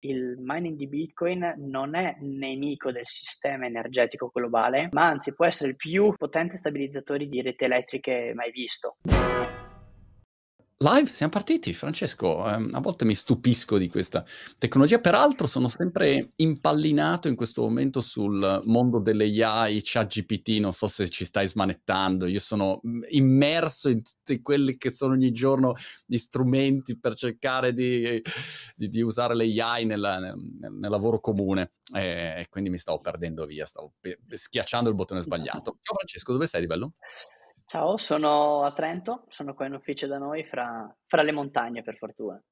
il mining di Bitcoin non è nemico del sistema energetico globale, ma anzi può essere il più potente stabilizzatore di reti elettriche mai visto. Live, siamo partiti, Francesco. Eh, a volte mi stupisco di questa tecnologia. Peraltro sono sempre impallinato in questo momento sul mondo delle AI, ChatGPT, non so se ci stai smanettando. Io sono mm, immerso in tutti quelli che sono ogni giorno gli strumenti per cercare di, di, di usare l'AI nella, nel, nel, lavoro comune. E quindi mi stavo perdendo via, stavo schiacciando il bottone sbagliato. Ciao Francesco, dove sei di bello? Ciao, sono a Trento, sono qua in ufficio da noi fra, fra le montagne per fortuna.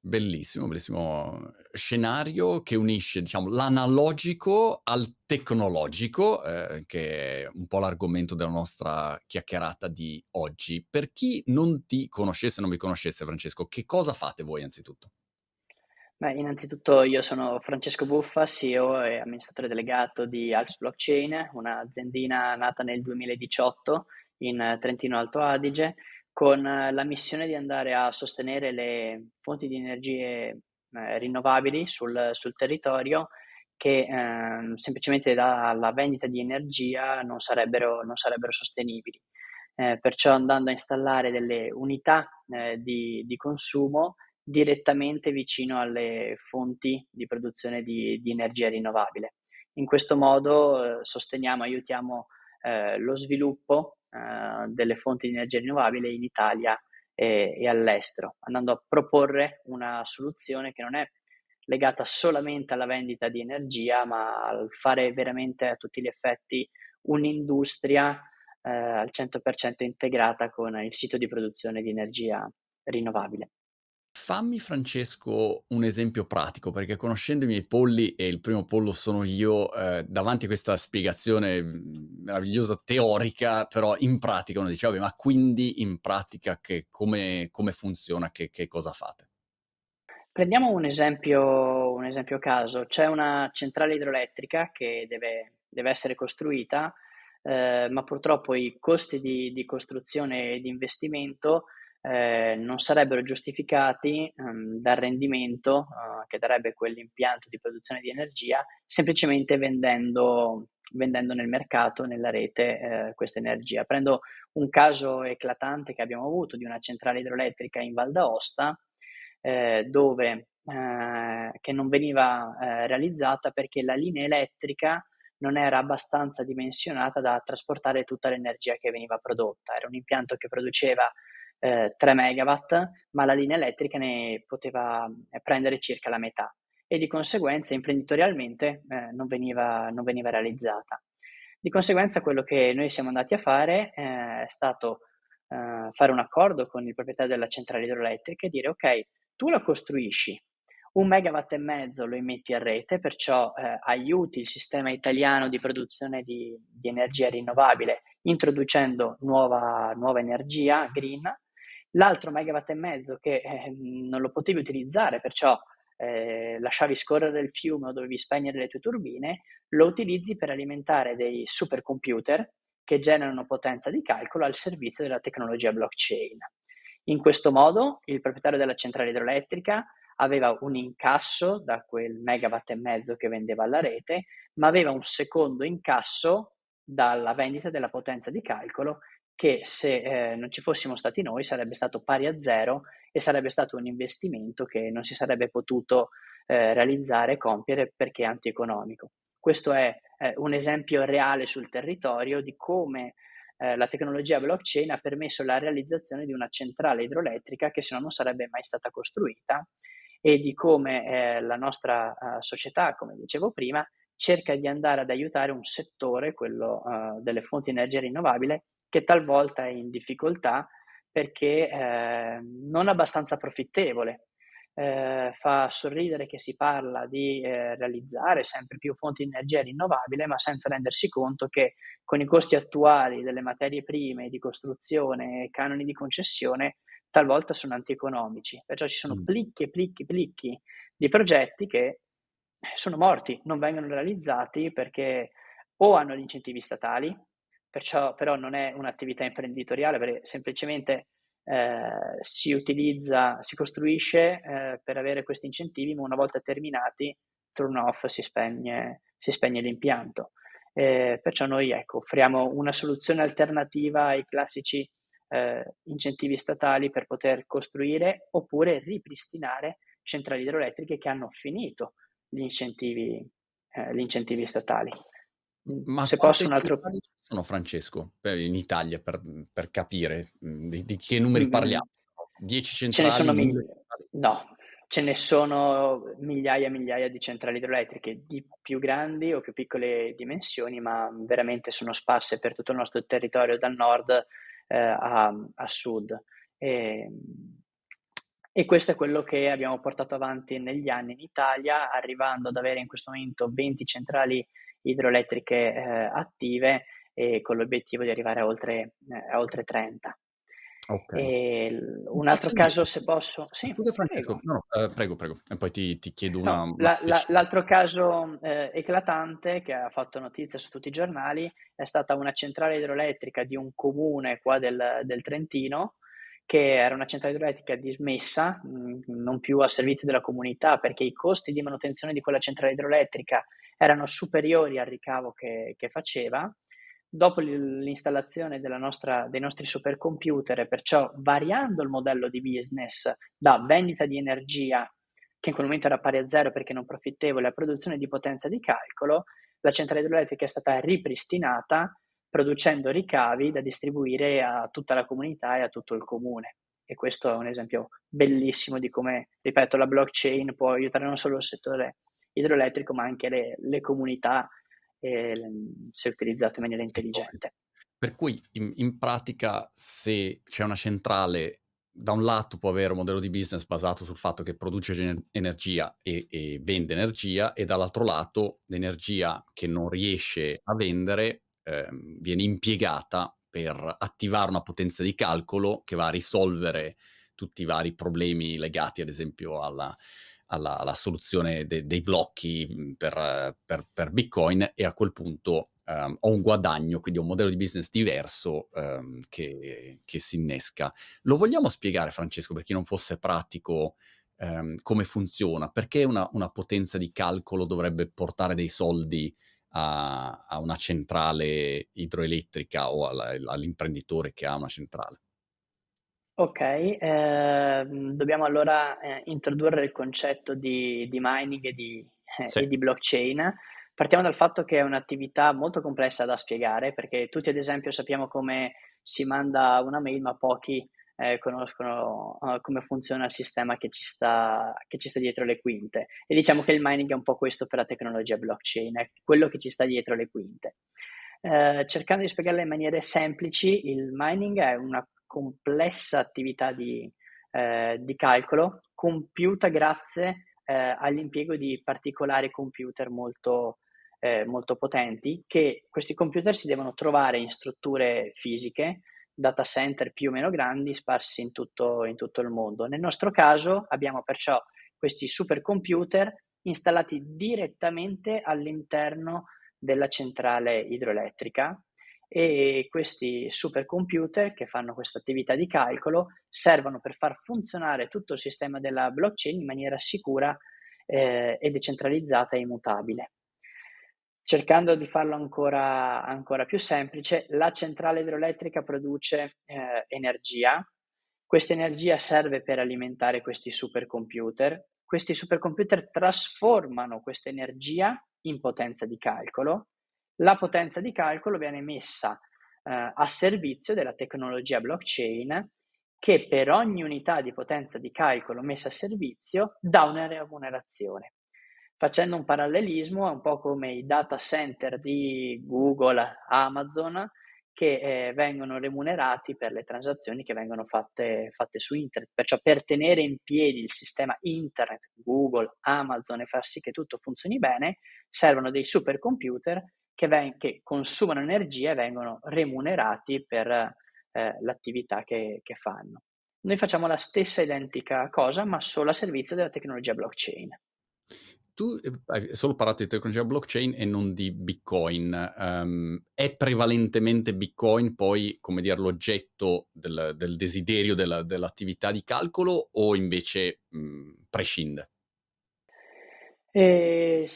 Bellissimo, bellissimo scenario che unisce, diciamo, l'analogico al tecnologico, eh, che è un po' l'argomento della nostra chiacchierata di oggi. Per chi non ti conoscesse, non vi conoscesse, Francesco, che cosa fate voi anzitutto? Beh, innanzitutto io sono Francesco Buffa, CEO e amministratore delegato di Alps Blockchain, un'aziendina nata nel 2018 in Trentino Alto Adige con la missione di andare a sostenere le fonti di energie eh, rinnovabili sul, sul, territorio che eh, semplicemente dalla vendita di energia non sarebbero, non sarebbero sostenibili. Eh, perciò andando a installare delle unità eh, di, di, consumo direttamente vicino alle fonti di produzione di, di energia rinnovabile. In questo modo eh, sosteniamo, aiutiamo eh, lo sviluppo eh, delle fonti di energia rinnovabile in Italia e, e, all'estero, andando a proporre una soluzione che non è legata solamente alla vendita di energia, ma al fare veramente a tutti gli effetti un'industria eh, al 100% integrata con il sito di produzione di energia rinnovabile. Fammi Francesco un esempio pratico, perché conoscendo i miei polli, e il primo pollo sono io, eh, davanti a questa spiegazione mhmm, meravigliosa teorica, però in pratica uno dice, vabbè, ma quindi in pratica che, come, come funziona, che, che, cosa fate? Prendiamo un esempio, un esempio caso, c'è una centrale idroelettrica che deve, deve essere costruita, eh, ma purtroppo i costi di, di costruzione e di investimento eh, non sarebbero giustificati ehm, dal rendimento eh, che darebbe quell'impianto di produzione di energia semplicemente vendendo, vendendo nel mercato, nella rete, eh, questa energia. Prendo un caso eclatante che abbiamo avuto di una centrale idroelettrica in Val d'Aosta eh, dove, eh, che non veniva eh, realizzata perché la linea elettrica non era abbastanza dimensionata da trasportare tutta l'energia che veniva prodotta. Era un impianto che produceva eh, 3 megawatt, ma la linea elettrica ne poteva eh, prendere circa la metà e di conseguenza imprenditorialmente eh, non, veniva, non, veniva, realizzata. Di conseguenza quello che noi siamo andati a fare eh, è stato eh, fare un accordo con il proprietario della centrale idroelettrica e dire ok, tu la costruisci, un megawatt e mezzo lo immetti a rete, perciò eh, aiuti il sistema italiano di produzione di, di energia rinnovabile introducendo nuova, nuova energia green l'altro megawatt e mezzo che eh, non lo potevi utilizzare, perciò eh, lasciavi scorrere il fiume o dovevi spegnere le tue turbine, lo utilizzi per alimentare dei supercomputer che generano potenza di calcolo al servizio della tecnologia blockchain. In questo modo il proprietario della centrale idroelettrica aveva un incasso da quel megawatt e mezzo che vendeva alla rete, ma aveva un secondo incasso dalla vendita della potenza di calcolo che se eh, non ci fossimo stati noi sarebbe stato pari a zero e sarebbe stato un investimento che non si sarebbe potuto eh, realizzare e compiere perché è antieconomico. Questo è eh, un esempio reale sul territorio di come eh, la tecnologia blockchain ha permesso la realizzazione di una centrale idroelettrica che se no non sarebbe mai stata costruita e di come eh, la nostra uh, società, come dicevo prima, cerca di andare ad aiutare un settore, quello delle fonti di energia rinnovabile, che talvolta è in difficoltà perché eh, non abbastanza profittevole. Eh, fa sorridere che si parla di eh, realizzare sempre più fonti di energia rinnovabile, ma senza rendersi conto che con i costi attuali delle materie prime di costruzione e canoni di concessione talvolta sono antieconomici. Perciò ci sono mm. plicchi e plicchi, plicchi di progetti che sono morti, non vengono realizzati perché o hanno gli incentivi statali, perciò però non è un'attività imprenditoriale, perché semplicemente eh, si utilizza, si costruisce eh, per avere questi incentivi, ma una volta terminati, turn off, si spegne, si spegne l'impianto. Eh, perciò noi ecco, offriamo una soluzione alternativa ai classici eh, incentivi statali per poter costruire oppure ripristinare centrali idroelettriche che hanno finito gli incentivi, eh, gli incentivi statali. Ma Se posso un altro... sono Francesco in Italia per, per capire di, di, che numeri parliamo? 10 centrali? Ce ne sono miglia... No, ce ne sono migliaia e migliaia di centrali idroelettriche di più grandi o più piccole dimensioni, ma veramente sono sparse per tutto il nostro territorio dal nord eh, a, a, sud. E, e questo è quello che abbiamo portato avanti negli anni in Italia, arrivando ad avere in questo momento 20 centrali idroelettriche eh, attive e con l'obiettivo di arrivare a oltre, eh, a oltre 30. Okay. un altro sì, caso, se posso, sì, prego. No, eh, prego, prego, e poi ti, ti chiedo una. No, la, la, l'altro caso eh, eclatante che ha fatto notizia su tutti i giornali è stata una centrale idroelettrica di un comune qua del, del Trentino, che era una centrale idroelettrica dismessa, mh, mm, non più a servizio della comunità, perché i costi di manutenzione di quella centrale idroelettrica erano superiori al ricavo che, che faceva. Dopo l'installazione nostra, dei nostri supercomputer e perciò variando il modello di business da vendita di energia, che in quel momento era pari a zero perché non profittevole, a produzione di potenza di calcolo, la centrale idroelettrica è stata ripristinata producendo ricavi da distribuire a tutta la comunità e a tutto il comune. E questo è un esempio bellissimo di come, ripeto, la blockchain può aiutare non solo il settore idroelettrico, ma anche le, le comunità eh, se utilizzate in maniera intelligente. Per cui in, in pratica se c'è una centrale da un lato può avere un modello di business basato sul fatto che produce energia e, e, vende energia e dall'altro lato l'energia che non riesce a vendere eh, viene impiegata per attivare una potenza di calcolo che va a risolvere tutti i vari problemi legati ad esempio alla, alla, alla soluzione de, dei blocchi mhmm, per, per, per, Bitcoin e a quel punto um, ho un guadagno, quindi un modello di business diverso um, che, che, si innesca. Lo vogliamo spiegare, Francesco, per chi non fosse pratico, um, come funziona? Perché una, una, potenza di calcolo dovrebbe portare dei soldi a, a una centrale idroelettrica o alla, all'imprenditore che ha una centrale? Ok, ehm, dobbiamo allora eh, introdurre il concetto di, di mining e di, eh, Sì. e di blockchain. Partiamo dal fatto che è un'attività molto complessa da spiegare, perché tutti ad esempio sappiamo come si manda una mail, ma pochi eh, conoscono uh, come funziona il sistema che ci, sta, che ci sta dietro le quinte. E diciamo che il mining è un po' questo per la tecnologia blockchain, è quello che ci sta dietro le quinte. Eh, cercando di spiegarla in maniere semplici, il mining è una complessa attività di, eh, di calcolo compiuta grazie eh, all'impiego di particolari computer molto, eh, molto potenti che questi computer si devono trovare in strutture fisiche, data center più o meno grandi sparsi in tutto, in tutto il mondo. Nel nostro caso abbiamo perciò questi supercomputer installati direttamente all'interno della centrale idroelettrica e questi supercomputer che fanno questa attività di calcolo servono per far funzionare tutto il sistema della blockchain in maniera sicura eh, e decentralizzata e immutabile. Cercando di farlo ancora, ancora più semplice, la centrale idroelettrica produce eh, energia, questa energia serve per alimentare questi supercomputer, questi supercomputer trasformano questa energia in potenza di calcolo la potenza di calcolo viene messa eh, a servizio della tecnologia blockchain che per ogni unità di potenza di calcolo messa a servizio dà una remunerazione. Facendo un parallelismo, è un po' come i data center di Google, Amazon, che eh, vengono remunerati per le transazioni che vengono fatte, fatte, su internet. Perciò per tenere in piedi il sistema internet, Google, Amazon e far sì che tutto funzioni bene, servono dei supercomputer che, ven- che consumano energia e vengono remunerati per eh, l'attività che, che fanno. Noi facciamo la stessa identica cosa, ma solo a servizio della tecnologia blockchain. tu eh, hai solo parlato di tecnologia blockchain e non di Bitcoin. Um, è prevalentemente Bitcoin poi, come dire, l'oggetto del, del desiderio della, dell'attività di calcolo o invece mh, prescinde? Eh,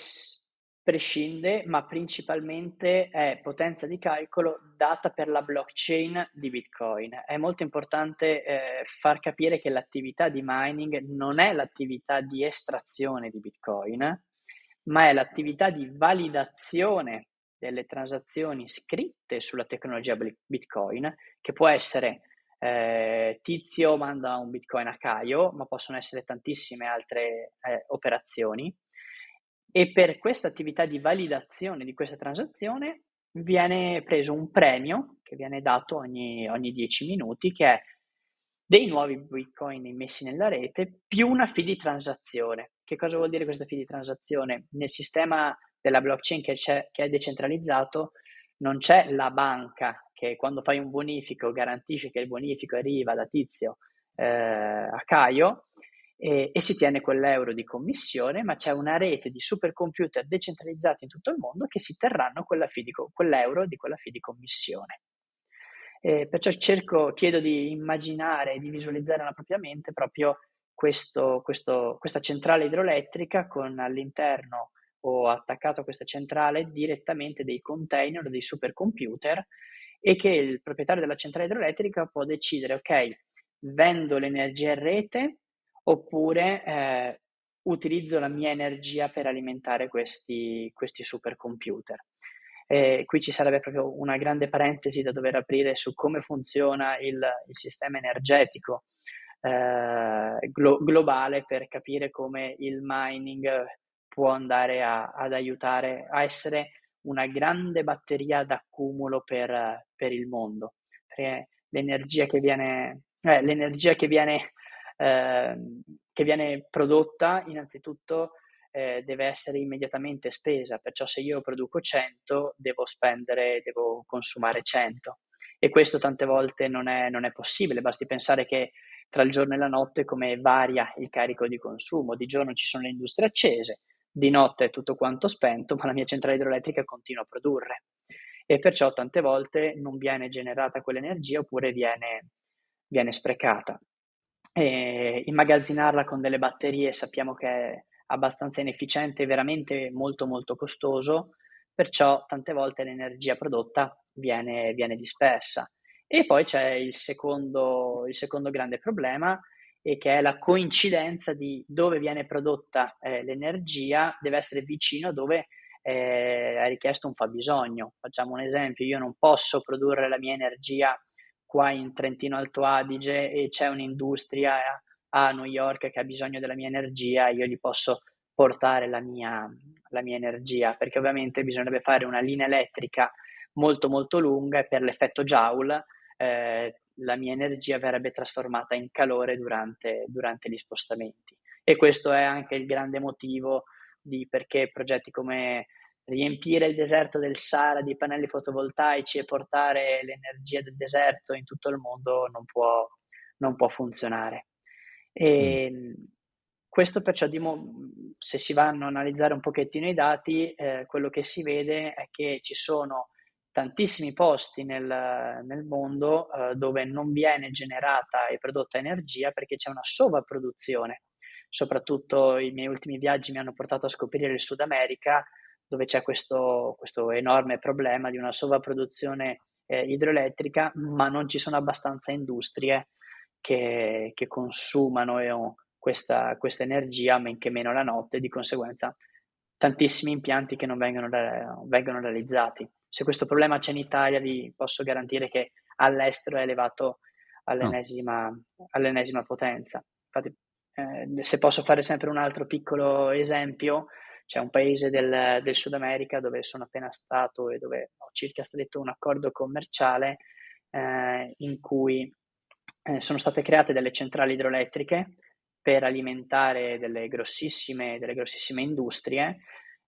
prescinde, ma principalmente è potenza di calcolo data per la blockchain di Bitcoin. È molto importante eh, far capire che l'attività di mining non è l'attività di estrazione di Bitcoin, ma è l'attività di validazione delle transazioni scritte sulla tecnologia Bitcoin, che può essere eh, Tizio manda un Bitcoin a Caio, ma possono essere tantissime altre eh, operazioni e per questa attività di validazione di questa transazione viene preso un premio che viene dato ogni, ogni 10 minuti che è dei nuovi bitcoin immessi nella rete più una fee di transazione. Che cosa vuol dire questa fee di transazione? Nel sistema della blockchain che, che è decentralizzato non c'è la banca che quando fai un bonifico garantisce che il bonifico arriva da Tizio eh, a Caio, e, e, si tiene quell'euro di commissione, ma c'è una rete di supercomputer decentralizzati in tutto il mondo che si terranno di, quell'euro di quella fee di commissione. E perciò cerco, chiedo di immaginare di visualizzare nella propria mente proprio questo, questo, questa centrale idroelettrica con all'interno o attaccato a questa centrale direttamente dei container dei supercomputer e che il proprietario della centrale idroelettrica può decidere, ok, vendo l'energia in rete oppure eh, utilizzo la mia energia per alimentare questi, questi supercomputer. E qui ci sarebbe proprio una grande parentesi da dover aprire su come funziona il, il sistema energetico eh, glo- globale per capire come il mining può andare a, ad aiutare a essere una grande batteria d'accumulo per, per il mondo. Perché l'energia che viene, eh, l'energia che viene eh, che viene prodotta innanzitutto eh, deve essere immediatamente spesa, perciò se io produco 100 devo spendere, devo consumare 100 e questo tante volte non è, non è possibile, basti pensare che tra il giorno e la notte come varia il carico di consumo, di giorno ci sono le industrie accese, di notte è tutto quanto spento, ma la mia centrale idroelettrica continua a produrre. E perciò tante volte non viene generata quell'energia oppure viene, viene sprecata e immagazzinarla con delle batterie sappiamo che è abbastanza inefficiente e veramente molto molto costoso, perciò tante volte l'energia prodotta viene, viene dispersa. E poi c'è il secondo, il secondo grande problema, e che è la coincidenza di dove viene prodotta eh, l'energia, deve essere vicino a dove eh, è richiesto un fabbisogno. Facciamo un esempio, io non posso produrre la mia energia qua in Trentino Alto Adige e c'è un'industria a New York che ha bisogno della mia energia, io gli posso portare la mia, la mia energia, perché ovviamente bisognerebbe fare una linea elettrica molto molto lunga e per l'effetto Joule eh, la mia energia verrebbe trasformata in calore durante, durante, gli spostamenti. E questo è anche il grande motivo di perché progetti come riempire il deserto del Sahara di pannelli fotovoltaici e portare l'energia del deserto in tutto il mondo non può, non può funzionare. E mm. Questo perciò, se si vanno a analizzare un pochettino i dati, eh, quello che si vede è che ci sono tantissimi posti nel, nel mondo eh, dove non viene generata e prodotta energia perché c'è una sovrapproduzione. Soprattutto i miei ultimi viaggi mi hanno portato a scoprire il Sud America, dove c'è questo, questo enorme problema di una sovrapproduzione eh, idroelettrica, ma non ci sono abbastanza industrie che, che consumano eh, questa, questa, energia, men che meno la notte, di conseguenza tantissimi impianti che non vengono, vengono realizzati. Se questo problema c'è in Italia, vi posso garantire che all'estero è elevato all'ennesima, no. all'ennesima potenza. Infatti, eh, se posso fare sempre un altro piccolo esempio, c'è un paese del, del, Sud America dove sono appena stato e dove ho circa stretto un accordo commerciale eh, in cui eh, sono state create delle centrali idroelettriche per alimentare delle grossissime, delle grossissime industrie.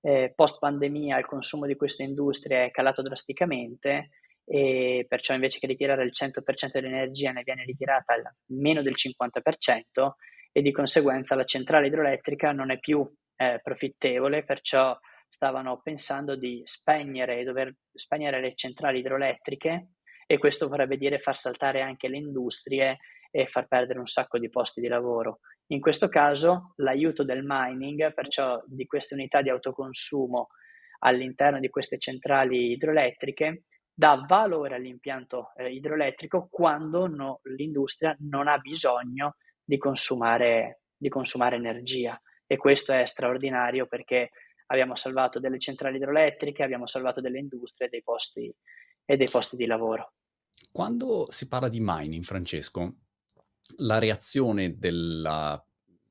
Eh, post pandemia il consumo di queste industrie è calato drasticamente e perciò invece che ritirare il 100% dell'energia ne viene ritirata meno del 50% e di conseguenza la centrale idroelettrica non è più eh, profittevole, perciò stavano pensando di spegnere, dover spegnere le centrali idroelettriche e questo vorrebbe dire far saltare anche le industrie e far perdere un sacco di posti di lavoro. In questo caso l'aiuto del mining, perciò di queste unità di autoconsumo all'interno di queste centrali idroelettriche, dà valore all'impianto eh, idroelettrico quando no, l'industria non ha bisogno di consumare, di consumare energia. E questo è straordinario perché abbiamo salvato delle centrali idroelettriche, abbiamo salvato delle industrie dei posti, e dei posti di lavoro. Quando si parla di mining, Francesco, la reazione della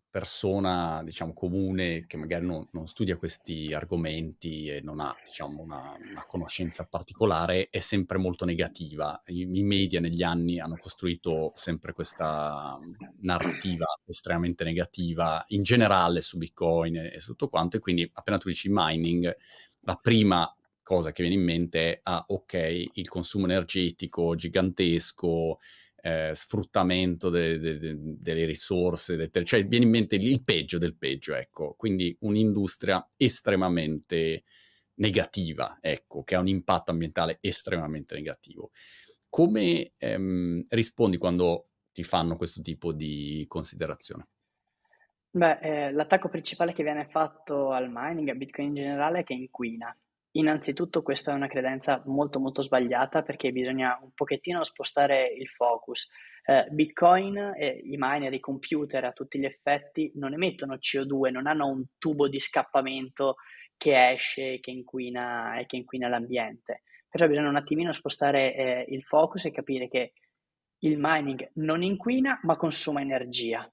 persona, diciamo, comune che magari non, non studia questi argomenti e non ha, diciamo, una, una, conoscenza particolare è sempre molto negativa. I, I, media negli anni hanno costruito sempre questa narrativa estremamente negativa in generale su Bitcoin e, e su tutto quanto e quindi appena tu dici mining, la prima cosa che viene in mente è, ah, ok, il consumo energetico gigantesco, eh, sfruttamento de, de, de, delle risorse, cioè viene in mente il peggio del peggio, ecco, quindi un'industria estremamente negativa, ecco, che ha un impatto ambientale estremamente negativo. Come ehm, rispondi quando ti fanno questo tipo di considerazione? Beh, eh, l'attacco principale che viene fatto al mining, a Bitcoin in generale, è che inquina. Innanzitutto questa è una credenza molto molto sbagliata perché bisogna un pochettino spostare il focus. Eh, Bitcoin e i miner, i computer a tutti gli effetti non emettono CO2, non hanno un tubo di scappamento che esce che inquina, e che inquina l'ambiente. Perciò bisogna un attimino spostare eh, il focus e capire che il mining non inquina ma consuma energia.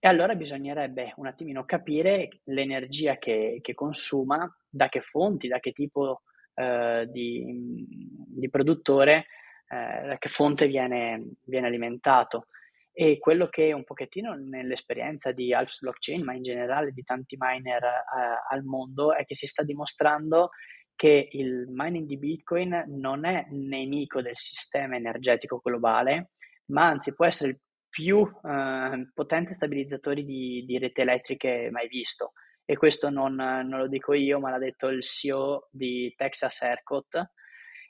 E allora bisognerebbe un attimino capire l'energia che, che consuma, da che fonti, da che tipo eh, di, di, produttore, eh, da che fonte viene, viene, alimentato. E quello che un pochettino nell'esperienza di Alps Blockchain, ma in generale di tanti miner eh, al mondo, è che si sta dimostrando che il mining di Bitcoin non è nemico del sistema energetico globale, ma anzi può essere il più eh, potenti stabilizzatori di, di reti elettriche mai visto. E questo non, non, lo dico io, ma l'ha detto il CEO di Texas ERCOT,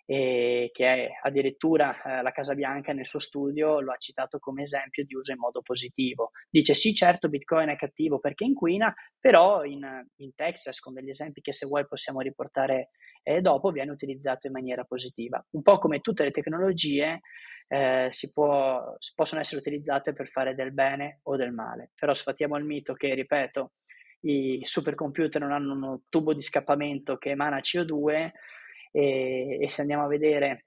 che è addirittura eh, la Casa Bianca nel suo studio lo ha citato come esempio di uso in modo positivo. Dice sì, certo, Bitcoin è cattivo perché inquina, però in, in Texas, con degli esempi che se vuoi possiamo riportare eh, dopo, viene utilizzato in maniera positiva. Un po' come tutte le tecnologie, eh, si, può, possono essere utilizzate per fare del bene o del male. Però sfattiamo il mito che, ripeto, i supercomputer non hanno un tubo di scappamento che emana CO2 e, e se andiamo a vedere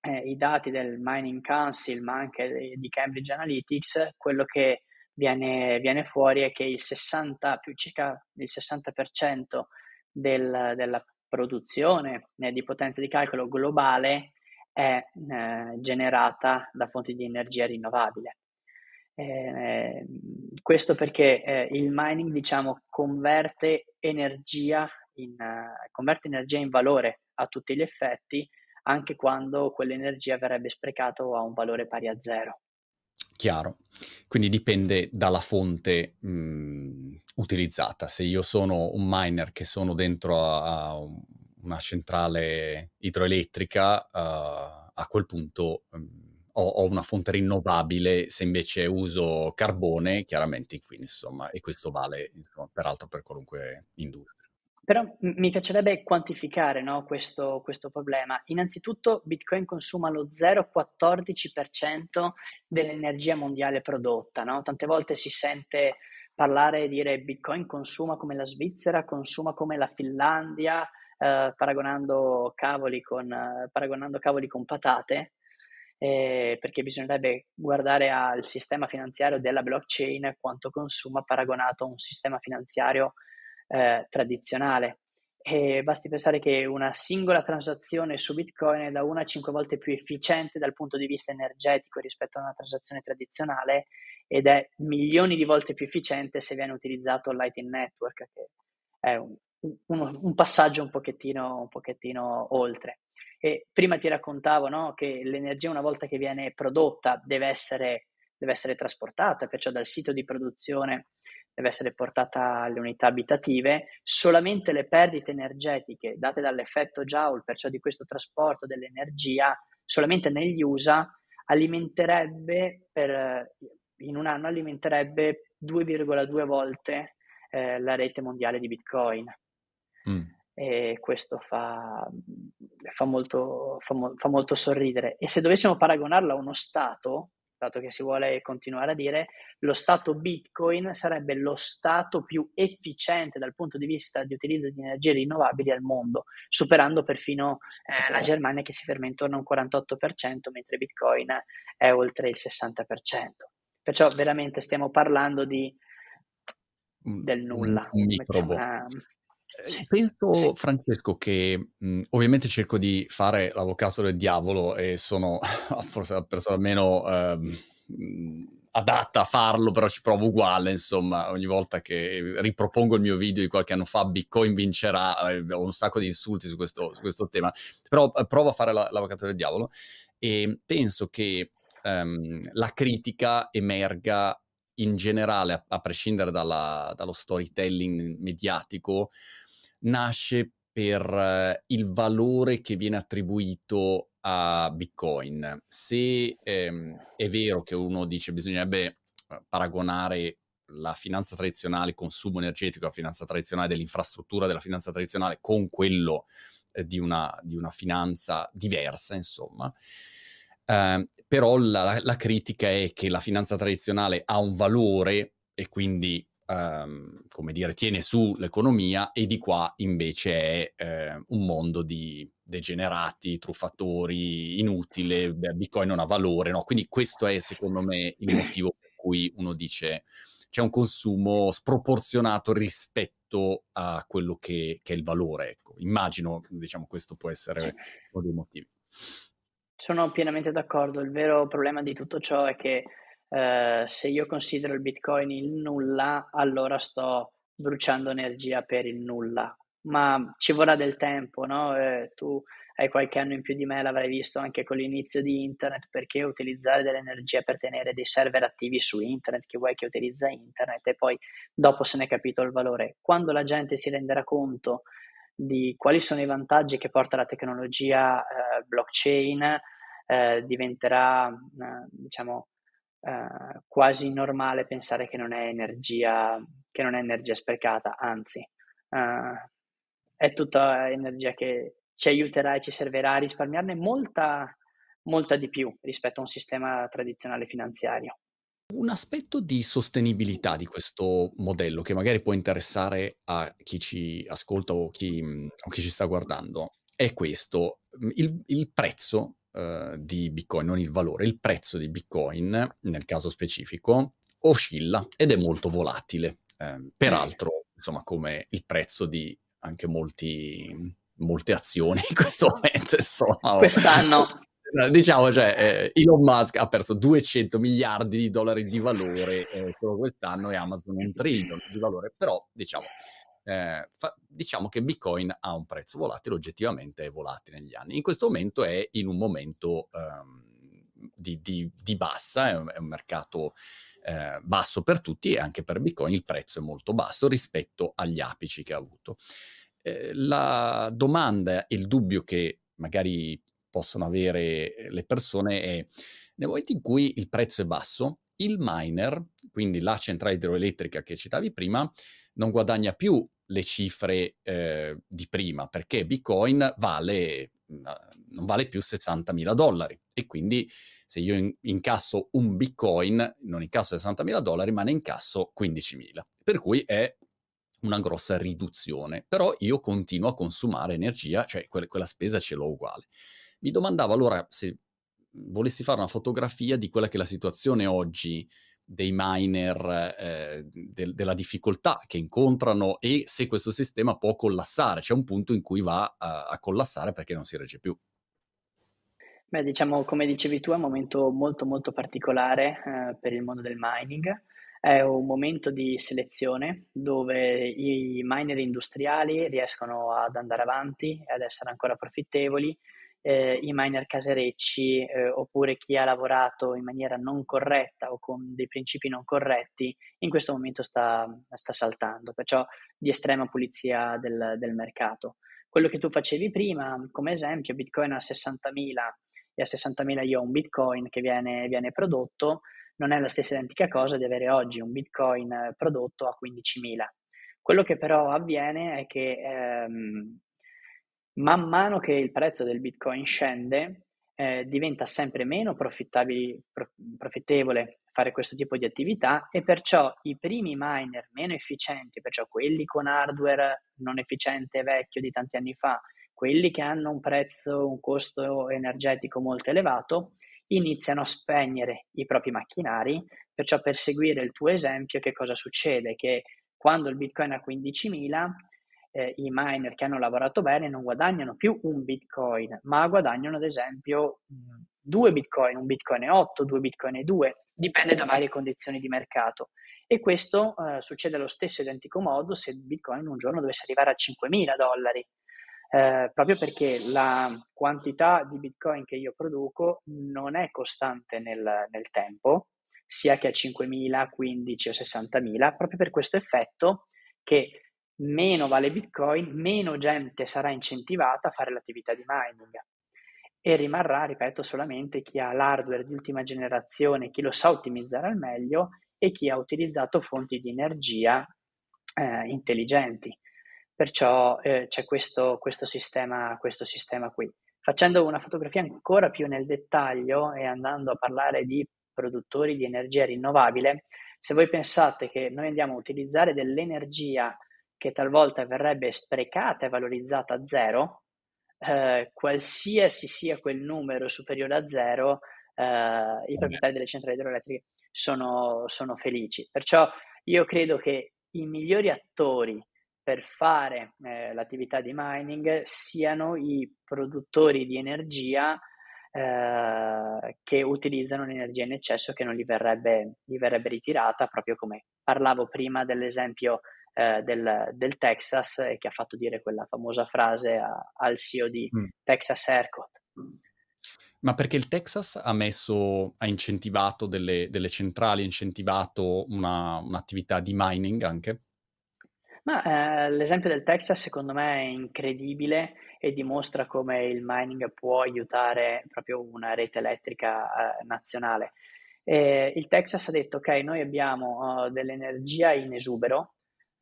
eh, i dati del Mining Council ma anche di Cambridge Analytics, quello che viene, viene fuori è che il 60, più circa il 60% del, della produzione eh, di potenza di calcolo globale è eh, generata da fonti di energia rinnovabile. Eh, questo perché eh, il mining, diciamo, converte energia, in, uh, converte energia in valore a tutti gli effetti, anche quando quell'energia verrebbe sprecata ha un valore pari a zero. Chiaro, quindi dipende dalla fonte mh, utilizzata. Se io sono un miner che sono dentro a, a un una centrale idroelettrica, uh, a quel punto um, ho, ho, una fonte rinnovabile, se invece uso carbone, chiaramente inquino, insomma, e questo vale insomma, peraltro per qualunque industria. Però mi piacerebbe quantificare no, questo, questo, problema. Innanzitutto Bitcoin consuma lo 0,14% dell'energia mondiale prodotta. No? Tante volte si sente parlare e dire Bitcoin consuma come la Svizzera, consuma come la Finlandia, eh, paragonando, cavoli con, eh, paragonando cavoli con patate, eh, perché bisognerebbe guardare al sistema finanziario della blockchain quanto consuma paragonato a un sistema finanziario eh, tradizionale. E basti pensare che una singola transazione su Bitcoin è da 1 a 5 volte più efficiente dal punto di vista energetico rispetto a una transazione tradizionale ed è milioni di volte più efficiente se viene utilizzato il Lightning Network, che è un, un, un passaggio un pochettino, un pochettino oltre. E prima ti raccontavo no, che l'energia una volta che viene prodotta deve essere, deve essere trasportata, perciò dal sito di produzione deve essere portata alle unità abitative, solamente le perdite energetiche date dall'effetto Joule, perciò di questo trasporto dell'energia, solamente negli USA alimenterebbe per, in un anno alimenterebbe 2,2 volte eh, la rete mondiale di Bitcoin. Mm. E questo fa, fa, molto, fa, fa molto sorridere. E se dovessimo paragonarlo a uno Stato, dato che si vuole continuare a dire, lo Stato Bitcoin sarebbe lo Stato più efficiente dal punto di vista di utilizzo di energie rinnovabili al mondo, superando perfino eh, la Germania che si ferma intorno a un 48%, mentre Bitcoin è oltre il 60%. Perciò veramente stiamo parlando di, del nulla. Un, un microbo. Eh, Penso, Francesco, che mh, ovviamente cerco di fare l'avvocato del diavolo e sono forse la persona meno eh, adatta a farlo, però ci provo uguale, insomma, ogni volta che ripropongo il mio video di qualche anno fa, Bitcoin vincerà, eh, ho un sacco di insulti su questo, su questo tema, però eh, provo a fare la, l'avvocato del diavolo e penso che ehm, la critica emerga in generale, a, a prescindere dalla, dallo storytelling mediatico, nasce per eh, il valore che viene attribuito a Bitcoin. Se ehm, è vero che uno dice bisognerebbe eh, paragonare la finanza tradizionale, il consumo energetico, la finanza tradizionale dell'infrastruttura della finanza tradizionale con quello eh, di, una, di, una, finanza diversa, insomma. Eh, però la, la critica è che la finanza tradizionale ha un valore e quindi Um, come dire, tiene su l'economia e di qua invece è eh, un mondo di degenerati, truffatori, inutile, Bitcoin non ha valore, no? Quindi questo è secondo me il motivo per cui uno dice c'è un consumo sproporzionato rispetto a quello che, che è il valore, ecco. Immagino, diciamo, questo può essere uno dei motivi. Sono pienamente d'accordo, il vero problema di tutto ciò è che eh, se io considero il Bitcoin il nulla, allora sto bruciando energia per il nulla. Ma ci vorrà del tempo, no? Eh, tu hai qualche anno in più di me, l'avrai visto anche con l'inizio di internet, perché utilizzare dell'energia per tenere dei server attivi su internet, chi vuoi che utilizza internet, e poi dopo se ne è capito il valore. Quando la gente si renderà conto di quali sono i vantaggi che porta la tecnologia eh, blockchain, eh, diventerà, eh, diciamo, eh, quasi normale pensare che non è energia, che non è energia sprecata, anzi, eh, è tutta energia che ci aiuterà e ci servirà a risparmiarne molta, molta di più rispetto a un sistema tradizionale finanziario. Un aspetto di sostenibilità di questo modello che magari può interessare a chi ci ascolta o chi, o chi ci sta guardando è questo. Il, il prezzo uh, di Bitcoin, non il valore, il prezzo di Bitcoin, nel caso specifico, oscilla ed è molto volatile. Eh, peraltro, insomma, come il prezzo di anche molti, molte azioni in questo momento, insomma. Quest'anno. Diciamo, cioè, eh, Elon Musk ha perso 200 miliardi di dollari di valore eh, solo quest'anno e Amazon un trilione di valore, però diciamo eh, fa, diciamo che Bitcoin ha un prezzo volatile, oggettivamente è volatile negli anni. In questo momento è in un momento um, di, di, di, bassa, è un, è un mercato eh, basso per tutti e anche per Bitcoin il prezzo è molto basso rispetto agli apici che ha avuto. Eh, la domanda e il dubbio che magari possono avere le persone è nel momento in cui il prezzo è basso, il miner, quindi la centrale idroelettrica che citavi prima, non guadagna più le cifre eh, di prima perché Bitcoin vale, non vale più 60 mila dollari. E quindi se io in, incasso un Bitcoin non incasso 60 mila dollari ma ne incasso 15 mila, per cui è una grossa riduzione, però io continuo a consumare energia, cioè que- quella spesa ce l'ho uguale. Mi domandavo allora se volessi fare una fotografia di quella che è la situazione oggi dei miner, eh, de- della difficoltà che incontrano e se questo sistema può collassare. C'è un punto in cui va a, a collassare perché non si regge più. Beh, diciamo, come dicevi tu, è un momento molto molto particolare eh, per il mondo del mining. È un momento di selezione dove i miner industriali riescono ad andare avanti e ad essere ancora profittevoli eh, i miner caserecci eh, oppure chi ha lavorato in maniera non corretta o con dei principi non corretti, in questo momento sta, sta saltando, perciò di estrema pulizia del, del, mercato. Quello che tu facevi prima, come esempio, Bitcoin a 60.000 e a 60.000 io ho un Bitcoin che viene, viene prodotto, non è la stessa identica cosa di avere oggi un Bitcoin prodotto a 15.000. Quello che però avviene è che ehm, man mano che il prezzo del Bitcoin scende, eh, diventa sempre meno profittevole fare questo tipo di attività e perciò i primi miner meno efficienti, perciò quelli con hardware non efficiente vecchio di tanti anni fa, quelli che hanno un prezzo, un costo energetico molto elevato, iniziano a spegnere i propri macchinari, perciò per seguire il tuo esempio che cosa succede? Che quando il Bitcoin a 15.000 eh, i miner che hanno lavorato bene non guadagnano più un bitcoin, ma guadagnano ad esempio mh, due bitcoin, un bitcoin e 8, due bitcoin e 2, dipende da varie condizioni di mercato. E questo eh, succede allo stesso identico modo se il bitcoin un giorno dovesse arrivare a 5.000 dollari. Eh, proprio perché la quantità di bitcoin che io produco non è costante nel, nel tempo, sia che a 5.000, 15 o 60.000, proprio per questo effetto che meno vale Bitcoin, meno gente sarà incentivata a fare l'attività di mining e rimarrà, ripeto, solamente chi ha l'hardware di ultima generazione, chi lo sa ottimizzare al meglio e chi ha utilizzato fonti di energia eh, intelligenti. Perciò eh, c'è questo, questo, sistema, questo sistema qui. Facendo una fotografia ancora più nel dettaglio e andando a parlare di produttori di energia rinnovabile, se voi pensate che noi andiamo a utilizzare dell'energia che talvolta verrebbe sprecata e valorizzata a zero, eh, qualsiasi sia quel numero superiore a zero, eh, i proprietari delle centrali idroelettriche sono, sono felici. Perciò io credo che i migliori attori per fare eh, l'attività di mining siano i produttori di energia eh, che utilizzano l'energia in eccesso che non gli verrebbe, gli verrebbe ritirata, proprio come parlavo prima dell'esempio eh, del, del, Texas e che ha fatto dire quella famosa frase a, al CEO di mm. Texas ERCOT. Ma perché il Texas ha messo, ha incentivato delle, delle centrali, ha incentivato una, un'attività di mining anche? Ma eh, l'esempio del Texas secondo me è incredibile e dimostra come il mining può aiutare proprio una rete elettrica eh, nazionale. E il Texas ha detto ok, noi abbiamo uh, dell'energia in esubero,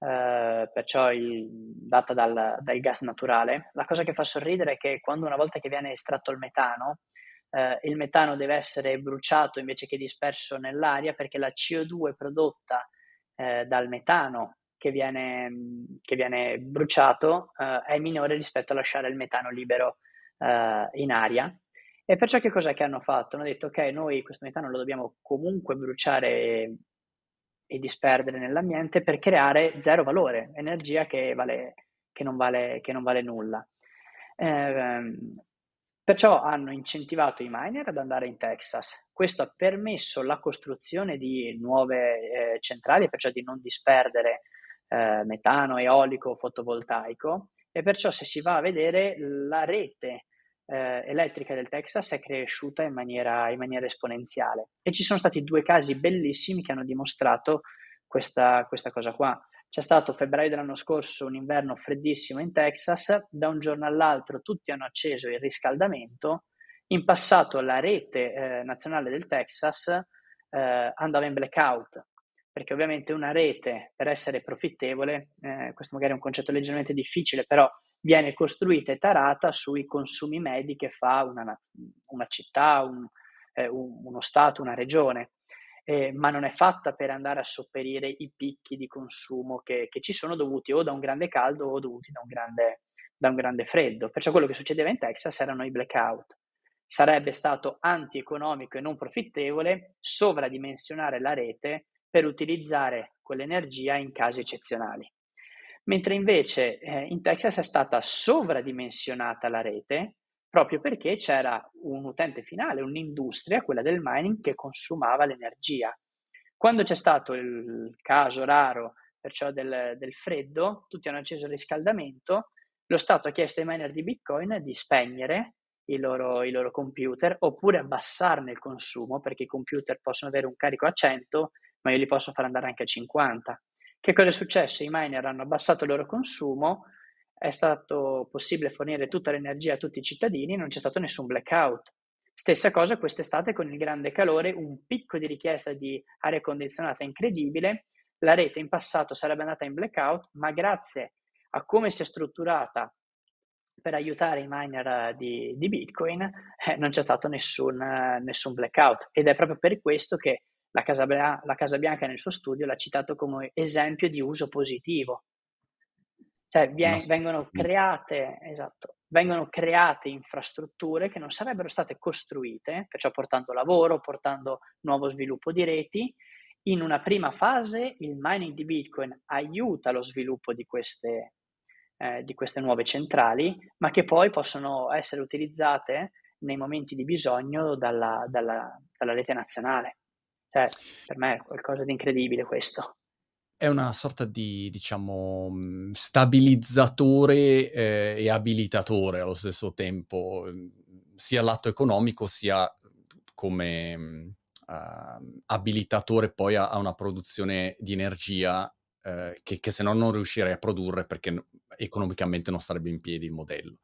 eh, perciò il, data dal, dal, gas naturale. La cosa che fa sorridere è che quando una volta che viene estratto il metano, eh, il metano deve essere bruciato invece che disperso nell'aria perché la CO2 prodotta eh, dal metano che viene, che viene bruciato eh, è minore rispetto a lasciare il metano libero eh, in aria. E perciò che cosa che hanno fatto? Hanno detto ok, noi questo metano lo dobbiamo comunque bruciare e disperdere nell'ambiente per creare zero valore, energia che, vale, che, non, vale, che non vale nulla. Eh, perciò hanno incentivato i miner ad andare in Texas. Questo ha permesso la costruzione di nuove eh, centrali, perciò di non disperdere eh, metano, eolico, fotovoltaico e perciò se si va a vedere la rete eh, elettrica del Texas è cresciuta in maniera, in maniera, esponenziale. E ci sono stati due casi bellissimi che hanno dimostrato questa, questa cosa qua. C'è stato febbraio dell'anno scorso un inverno freddissimo in Texas, da un giorno all'altro tutti hanno acceso il riscaldamento, in passato la rete eh, nazionale del Texas eh, andava in blackout, perché ovviamente una rete per essere profittevole, eh, questo magari è un concetto leggermente difficile, però viene costruita e tarata sui consumi medi che fa una, una città, un, eh, un, uno Stato, una regione, eh, ma non è fatta per andare a sopperire i picchi di consumo che, che, ci sono dovuti o da un grande caldo o dovuti da un grande, da un grande freddo. Perciò quello che succedeva in Texas erano i blackout. Sarebbe stato antieconomico e non profittevole sovradimensionare la rete per utilizzare quell'energia in casi eccezionali mentre invece eh, in Texas è stata sovradimensionata la rete proprio perché c'era un utente finale, un'industria, quella del mining, che consumava l'energia. Quando c'è stato il caso raro, perciò del, del freddo, tutti hanno acceso il riscaldamento, lo Stato ha chiesto ai miner di Bitcoin di spegnere i loro, i loro computer oppure abbassarne il consumo perché i computer possono avere un carico a 100 ma io li posso far andare anche a 50. Che cosa è successo? I miner hanno abbassato il loro consumo, è stato possibile fornire tutta l'energia a tutti i cittadini, non c'è stato nessun blackout. Stessa cosa quest'estate con il grande calore, un picco di richiesta di aria condizionata incredibile, la rete in passato sarebbe andata in blackout, ma grazie a come si è strutturata per aiutare i miner di, di Bitcoin eh, non c'è stato nessun, eh, nessun, blackout ed è proprio per questo che la Casa, la Casa, Bianca nel suo studio l'ha citato come esempio di uso positivo. Cioè vien- no. vengono, create, esatto, vengono create infrastrutture che non sarebbero state costruite, perciò portando lavoro, portando nuovo sviluppo di reti. In una prima fase il mining di Bitcoin aiuta lo sviluppo di queste, eh, di queste nuove centrali, ma che poi possono essere utilizzate nei momenti di bisogno dalla, dalla, dalla rete nazionale. Cioè, per me è qualcosa di incredibile questo. È una sorta di, diciamo, stabilizzatore eh, e abilitatore allo stesso tempo, sia lato economico sia come uh, abilitatore poi a, a, una produzione di energia uh, che, che, se no non riuscirei a produrre perché economicamente non starebbe in piedi il modello.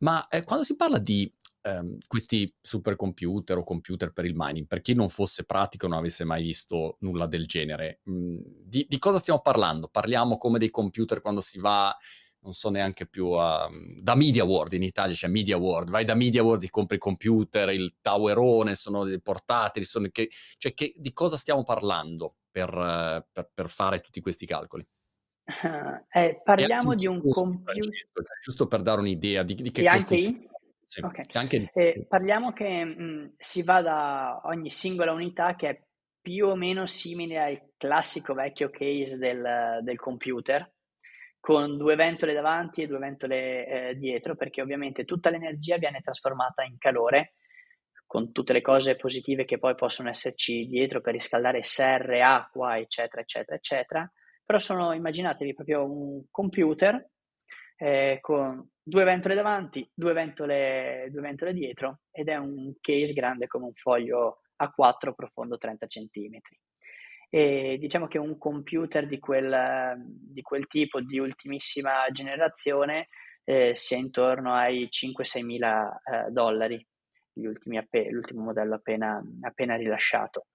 Ma eh, quando si parla di ehm, questi supercomputer o computer per il mining, per chi non fosse pratico e non avesse mai visto nulla del genere, mh, mhmm, di, di, cosa stiamo parlando? Parliamo come dei computer quando si va, non so neanche più, a, da Media World, in Italia c'è Media World, vai da Media World e compri il computer, il towerone, sono dei portatili, sono che, cioè che, di cosa stiamo parlando per, per, per fare tutti questi calcoli? Eh, parliamo di un computer. Cioè, giusto per dare un'idea di, di che e questi... Sì, okay. anche... eh, parliamo che mh, mm, si va da ogni singola unità che è più o meno simile al classico vecchio case del, del computer, con due ventole davanti e due ventole eh, dietro, perché ovviamente tutta l'energia viene trasformata in calore, con tutte le cose positive che poi possono esserci dietro per riscaldare serre, acqua, eccetera, eccetera, eccetera. Però sono, immaginatevi proprio un computer eh, con due ventole davanti, due ventole, due ventole dietro ed è un case grande come un foglio A4 profondo 30 cm. E diciamo che un computer di quel, di quel tipo di ultimissima generazione eh, sia intorno ai 5-6 mila eh, dollari, appe- l'ultimo modello appena, appena rilasciato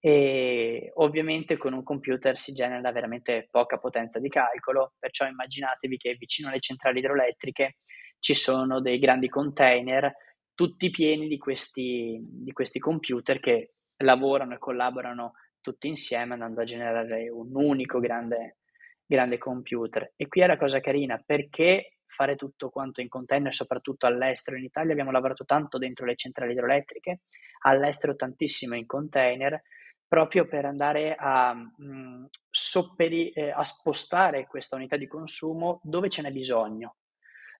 e ovviamente con un computer si genera veramente poca potenza di calcolo, perciò immaginatevi che vicino alle centrali idroelettriche ci sono dei grandi container tutti pieni di questi, di questi computer che lavorano e collaborano tutti insieme andando a generare un unico grande, grande computer. E qui è la cosa carina, perché fare tutto quanto in container, soprattutto all'estero. In Italia abbiamo lavorato tanto dentro le centrali idroelettriche, all'estero tantissimo in container, proprio per andare a, mh, mm, sopperi, eh, a spostare questa unità di consumo dove ce n'è bisogno.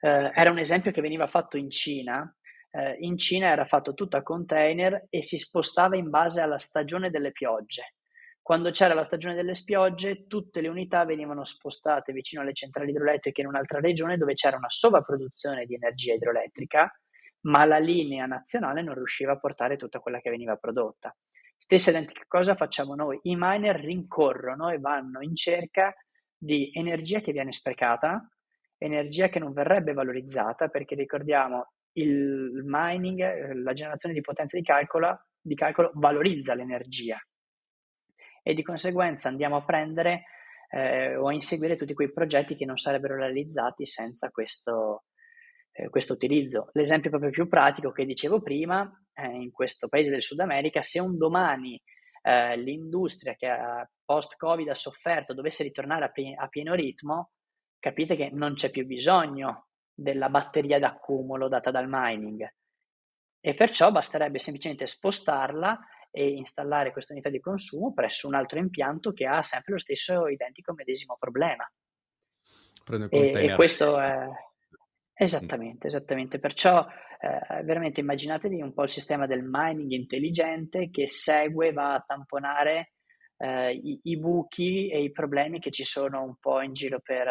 Eh, era un esempio che veniva fatto in Cina. Eh, in Cina era fatto tutto a container e si spostava in base alla stagione delle piogge. Quando c'era la stagione delle spiogge, tutte le unità venivano spostate vicino alle centrali idroelettriche in un'altra regione dove c'era una sovrapproduzione di energia idroelettrica, ma la linea nazionale non riusciva a portare tutta quella che veniva prodotta. Stessa identica cosa facciamo noi. I miner rincorrono e vanno in cerca di energia che viene sprecata, energia che non verrebbe valorizzata, perché ricordiamo il mining, la generazione di potenza di calcolo, di calcolo valorizza l'energia e di conseguenza andiamo a prendere eh, o a inseguire tutti quei progetti che non sarebbero realizzati senza questo, eh, questo utilizzo. L'esempio proprio più pratico che dicevo prima, eh, in questo paese del Sud America, se un domani eh, l'industria che post-Covid ha sofferto dovesse ritornare a, pie- a pieno ritmo, capite che non c'è più bisogno della batteria d'accumulo data dal mining e perciò basterebbe semplicemente spostarla e installare questa unità di consumo presso un altro impianto che ha sempre lo stesso identico medesimo problema. E, e, questo è, Esattamente, esattamente. Perciò eh, veramente immaginatevi un po' il sistema del mining intelligente che segue, va a tamponare eh, i, i, buchi e i problemi che ci sono un po' in giro per,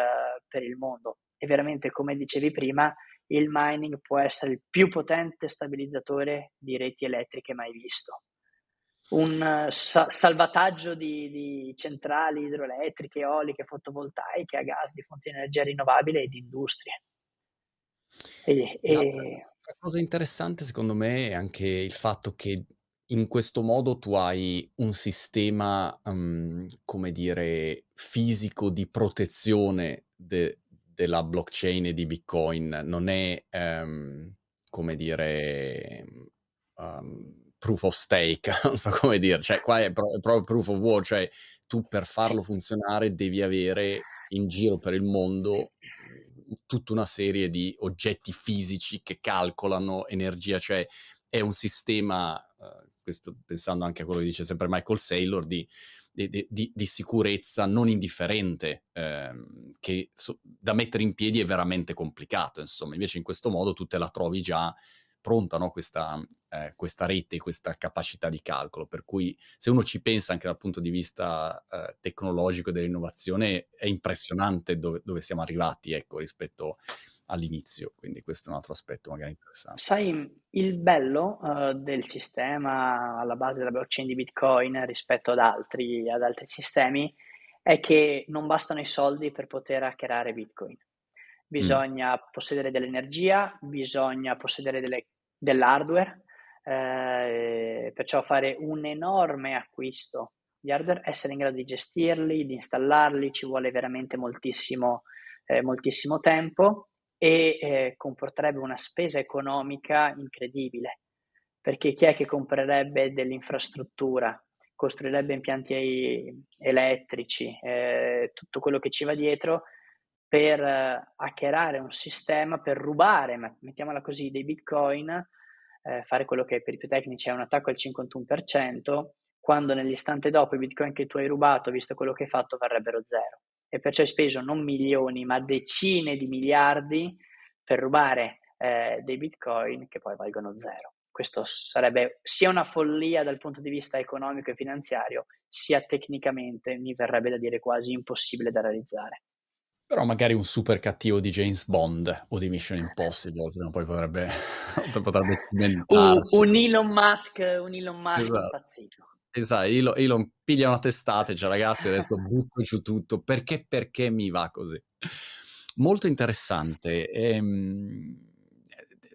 per il mondo. E veramente, come dicevi prima, il mining può essere il più potente stabilizzatore di reti elettriche mai visto. Un uh, sa- salvataggio di, di, centrali idroelettriche, eoliche, fotovoltaiche a gas di fonti di energia rinnovabile e di industrie. E, e... La cosa interessante secondo me è anche il fatto che in questo modo tu hai un sistema, um, come dire, fisico di protezione de- della blockchain e di Bitcoin. Non è, um, come dire, um, proof of stake, non so come dire, cioè qua è, pro- è proprio proof of work, cioè tu per farlo funzionare devi avere in giro per il mondo tutta una serie di oggetti fisici che calcolano energia, cioè è un sistema, uh, questo pensando anche a quello che dice sempre Michael Saylor, di, di, di, di sicurezza non indifferente, ehm, che so, da mettere in piedi è veramente complicato, insomma, invece in questo modo tu te la trovi già pronta no? questa, eh, questa, rete, questa capacità di calcolo. Per cui se uno ci pensa anche dal punto di vista eh, tecnologico e dell'innovazione, è impressionante dove, dove siamo arrivati ecco, rispetto all'inizio. Quindi questo è un altro aspetto magari interessante. Sai, il bello uh, del sistema alla base della blockchain di Bitcoin rispetto ad altri, ad altri sistemi è che non bastano i soldi per poter hackerare Bitcoin. Bisogna mm. possedere dell'energia, bisogna possedere delle, dell'hardware, eh, perciò fare un enorme acquisto di hardware, essere in grado di gestirli, di installarli, ci vuole veramente moltissimo, eh, moltissimo tempo e eh, comporterebbe una spesa economica incredibile, perché chi è che comprerebbe dell'infrastruttura, costruirebbe impianti elettrici, eh, tutto quello che ci va dietro, per eh, hackerare un sistema, per rubare, mettiamola così, dei bitcoin, eh, fare quello che per i più tecnici è un attacco al 51%, quando nell'istante dopo i bitcoin che tu hai rubato, visto quello che hai fatto, varrebbero zero. E perciò hai speso non milioni, ma decine di miliardi per rubare eh, dei bitcoin che poi valgono zero. Questo sarebbe sia una follia dal punto di vista economico e finanziario, sia tecnicamente, mi verrebbe da dire quasi impossibile da realizzare. Però magari un super cattivo di James Bond o di Mission Impossible, se no poi potrebbe, potrebbe cimentarsi. Un, un Elon Musk, un Elon Musk esatto. impazzito. Esatto, Elon, Elon piglia una testata e dice ragazzi adesso butto giù tutto, perché, perché mi va così? Molto interessante. Ehm,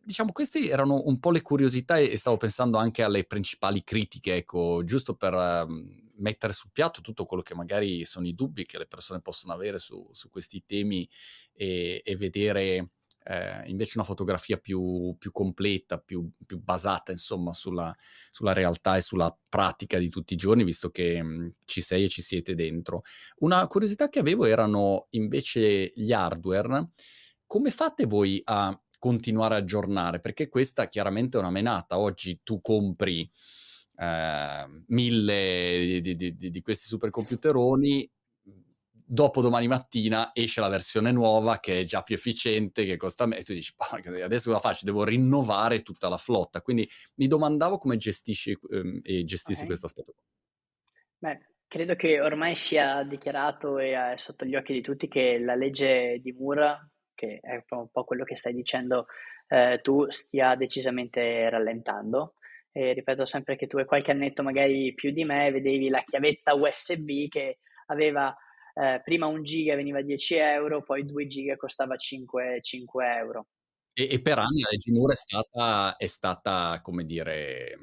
diciamo, queste erano un po' le curiosità e stavo pensando anche alle principali critiche, ecco, giusto per... Um, mettere sul piatto tutto quello che magari sono i dubbi che le persone possono avere su, su questi temi e, e vedere eh, invece una fotografia più, più completa, più, più, basata insomma sulla, sulla, realtà e sulla pratica di tutti i giorni, visto che mh, mm, ci sei e ci siete dentro. Una curiosità che avevo erano invece gli hardware. Come fate voi a continuare a aggiornare? Perché questa chiaramente è una menata. Oggi tu compri eh, mille di, di, di, di questi supercomputeroni, dopo domani mattina esce la versione nuova che è già più efficiente, che costa meno, e tu dici, adesso cosa faccio? Devo rinnovare tutta la flotta. Quindi mi domandavo come gestisci ehm, e gestissi okay. questo aspetto. Beh, credo che ormai sia dichiarato e è sotto gli occhi di tutti che la legge di Moore, che è un po' quello che stai dicendo eh, tu, stia decisamente rallentando. E ripeto sempre che tu hai qualche annetto magari più di me, vedevi la chiavetta USB che aveva eh, prima un giga veniva 10 euro, poi 2 giga costava 5, 5 euro. E, e, per anni la legge Moore è stata, è stata, come dire,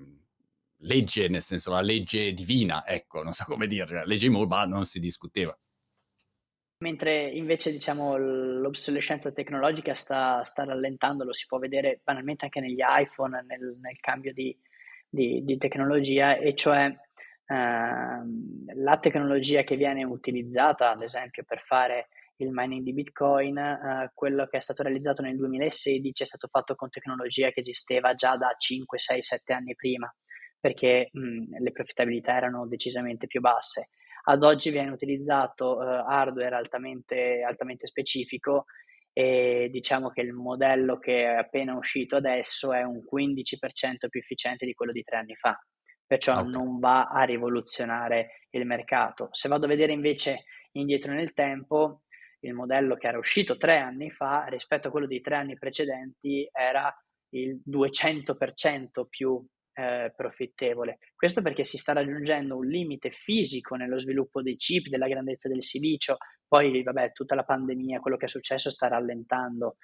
legge, nel senso la legge divina, ecco, non so come dire, la legge Moore, ma non si discuteva. Mentre invece diciamo l'obsolescenza tecnologica sta, sta rallentando, lo si può vedere banalmente anche negli iPhone, nel, nel cambio di, di, di tecnologia, e cioè eh, la tecnologia che viene utilizzata, ad esempio, per fare il mining di Bitcoin, eh, quello che è stato realizzato nel 2016 è stato fatto con tecnologia che esisteva già da 5, 6, 7 anni prima, perché mh, le profittabilità erano decisamente più basse. Ad oggi viene utilizzato eh, hardware altamente, altamente specifico e diciamo che il modello che è appena uscito adesso è un 15% più efficiente di quello di tre anni fa, perciò okay. non va a rivoluzionare il mercato. Se vado a vedere invece indietro nel tempo, il modello che era uscito tre anni fa rispetto a quello dei tre anni precedenti era il 200% più eh, profittevole. Questo perché si sta raggiungendo un limite fisico nello sviluppo dei chip, della grandezza del silicio, poi vabbè, tutta la pandemia, quello che è successo sta rallentando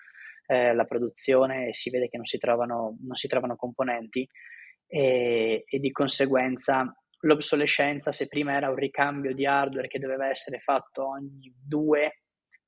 eh, la produzione e si vede che non si trovano, non si trovano componenti e, e di conseguenza l'obsolescenza, se prima era un ricambio di hardware che doveva essere fatto ogni due,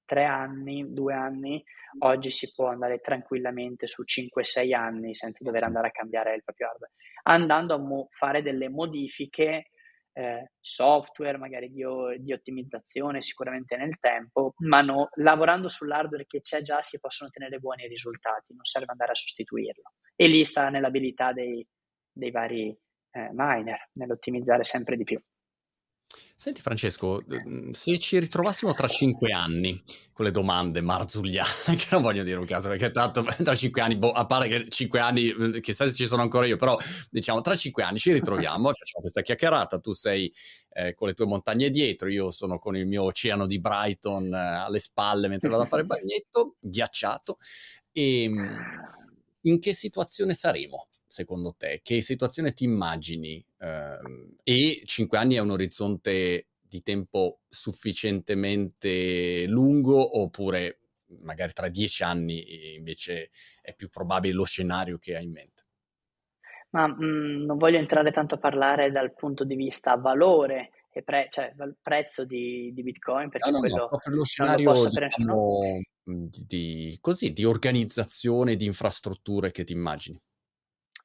tre anni, due anni, oggi si può andare tranquillamente su 5-6 anni senza dover andare a cambiare il proprio hardware, andando a mo- fare delle modifiche eh, software, magari di, di, ottimizzazione sicuramente nel tempo, ma no, lavorando sull'hardware che c'è già si possono ottenere buoni risultati, non serve andare a sostituirlo. E lì sta nell'abilità dei, dei vari eh, miner, nell'ottimizzare sempre di più. Senti Francesco, mhmm, se ci ritrovassimo tra cinque anni con le domande marzulliane, che non voglio dire un caso, perché tanto tra cinque anni, boh, a parte che cinque anni, mhmm, chissà se ci sono ancora io, però diciamo tra cinque anni ci ritroviamo e facciamo questa chiacchierata, tu sei eh, con le tue montagne dietro, io sono con il mio oceano di Brighton eh, alle spalle mentre vado a fare il bagnetto, ghiacciato, e ehm, in che situazione saremo? Secondo te? Che situazione ti immagini? Uh, e cinque anni è un orizzonte di tempo sufficientemente lungo oppure magari tra dieci anni invece è più probabile lo scenario che hai in mente? Ma mh, mhmm, non voglio entrare tanto a parlare dal punto di vista valore e pre- cioè, prezzo di, di, Bitcoin perché no, no, quello no, proprio lo scenario lo diciamo, mhmm, di, di, così, di organizzazione di infrastrutture che ti immagini.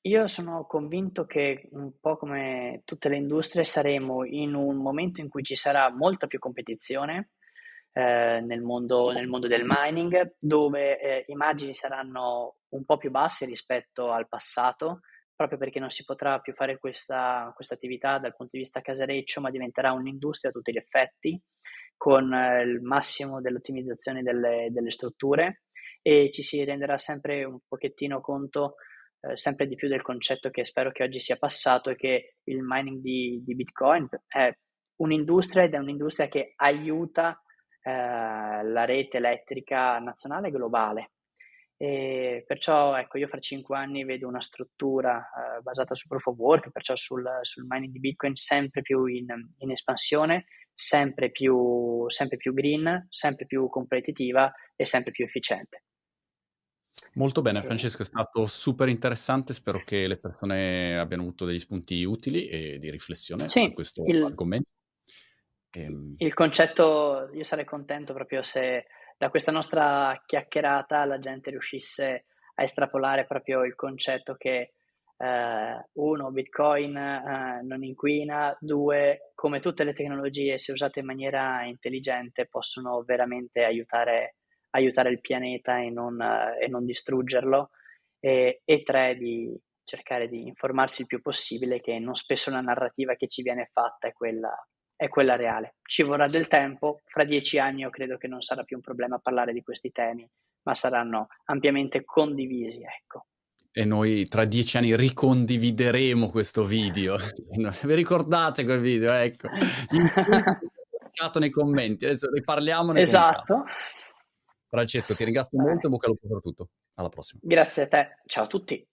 Io sono convinto che un po' come tutte le industrie saremo in un momento in cui ci sarà molta più competizione eh, nel mondo, nel mondo del mining, dove eh, i margini saranno un po' più bassi rispetto al passato, proprio perché non si potrà più fare questa, attività dal punto di vista casareccio, ma diventerà un'industria a tutti gli effetti, con eh, il massimo dell'ottimizzazione delle, delle strutture e ci si renderà sempre un pochettino conto eh, sempre di più del concetto che spero che oggi sia passato che il mining di, di Bitcoin è un'industria ed è un'industria che aiuta eh, la rete elettrica nazionale e globale. E perciò ecco, io fra cinque anni vedo una struttura eh, basata su proof of work, perciò sul, sul mining di Bitcoin sempre più in, in espansione, sempre più, sempre più green, sempre più competitiva e sempre più efficiente. Molto bene, Francesco, è stato super interessante. Spero che le persone abbiano avuto degli spunti utili e di riflessione sì, su questo il, argomento. Ehm... Il concetto, io sarei contento proprio se da questa nostra chiacchierata la gente riuscisse a estrapolare proprio il concetto che eh, uno, Bitcoin eh, non inquina, due, come tutte le tecnologie, se usate in maniera intelligente, possono veramente aiutare aiutare il pianeta e non, e non distruggerlo, e, e, tre, di cercare di informarsi il più possibile che non spesso la narrativa che ci viene fatta è quella, è quella reale. Ci vorrà del tempo, fra dieci anni io credo che non sarà più un problema parlare di questi temi, ma saranno ampiamente condivisi, ecco. E noi tra dieci anni ricondivideremo questo video. Vi ricordate quel video? Ecco. Lasciato nei commenti, adesso ne parliamo. Esatto. Francesco, ti ringrazio molto e bocca al lupo per tutto. Alla prossima. Grazie a te. Ciao a tutti.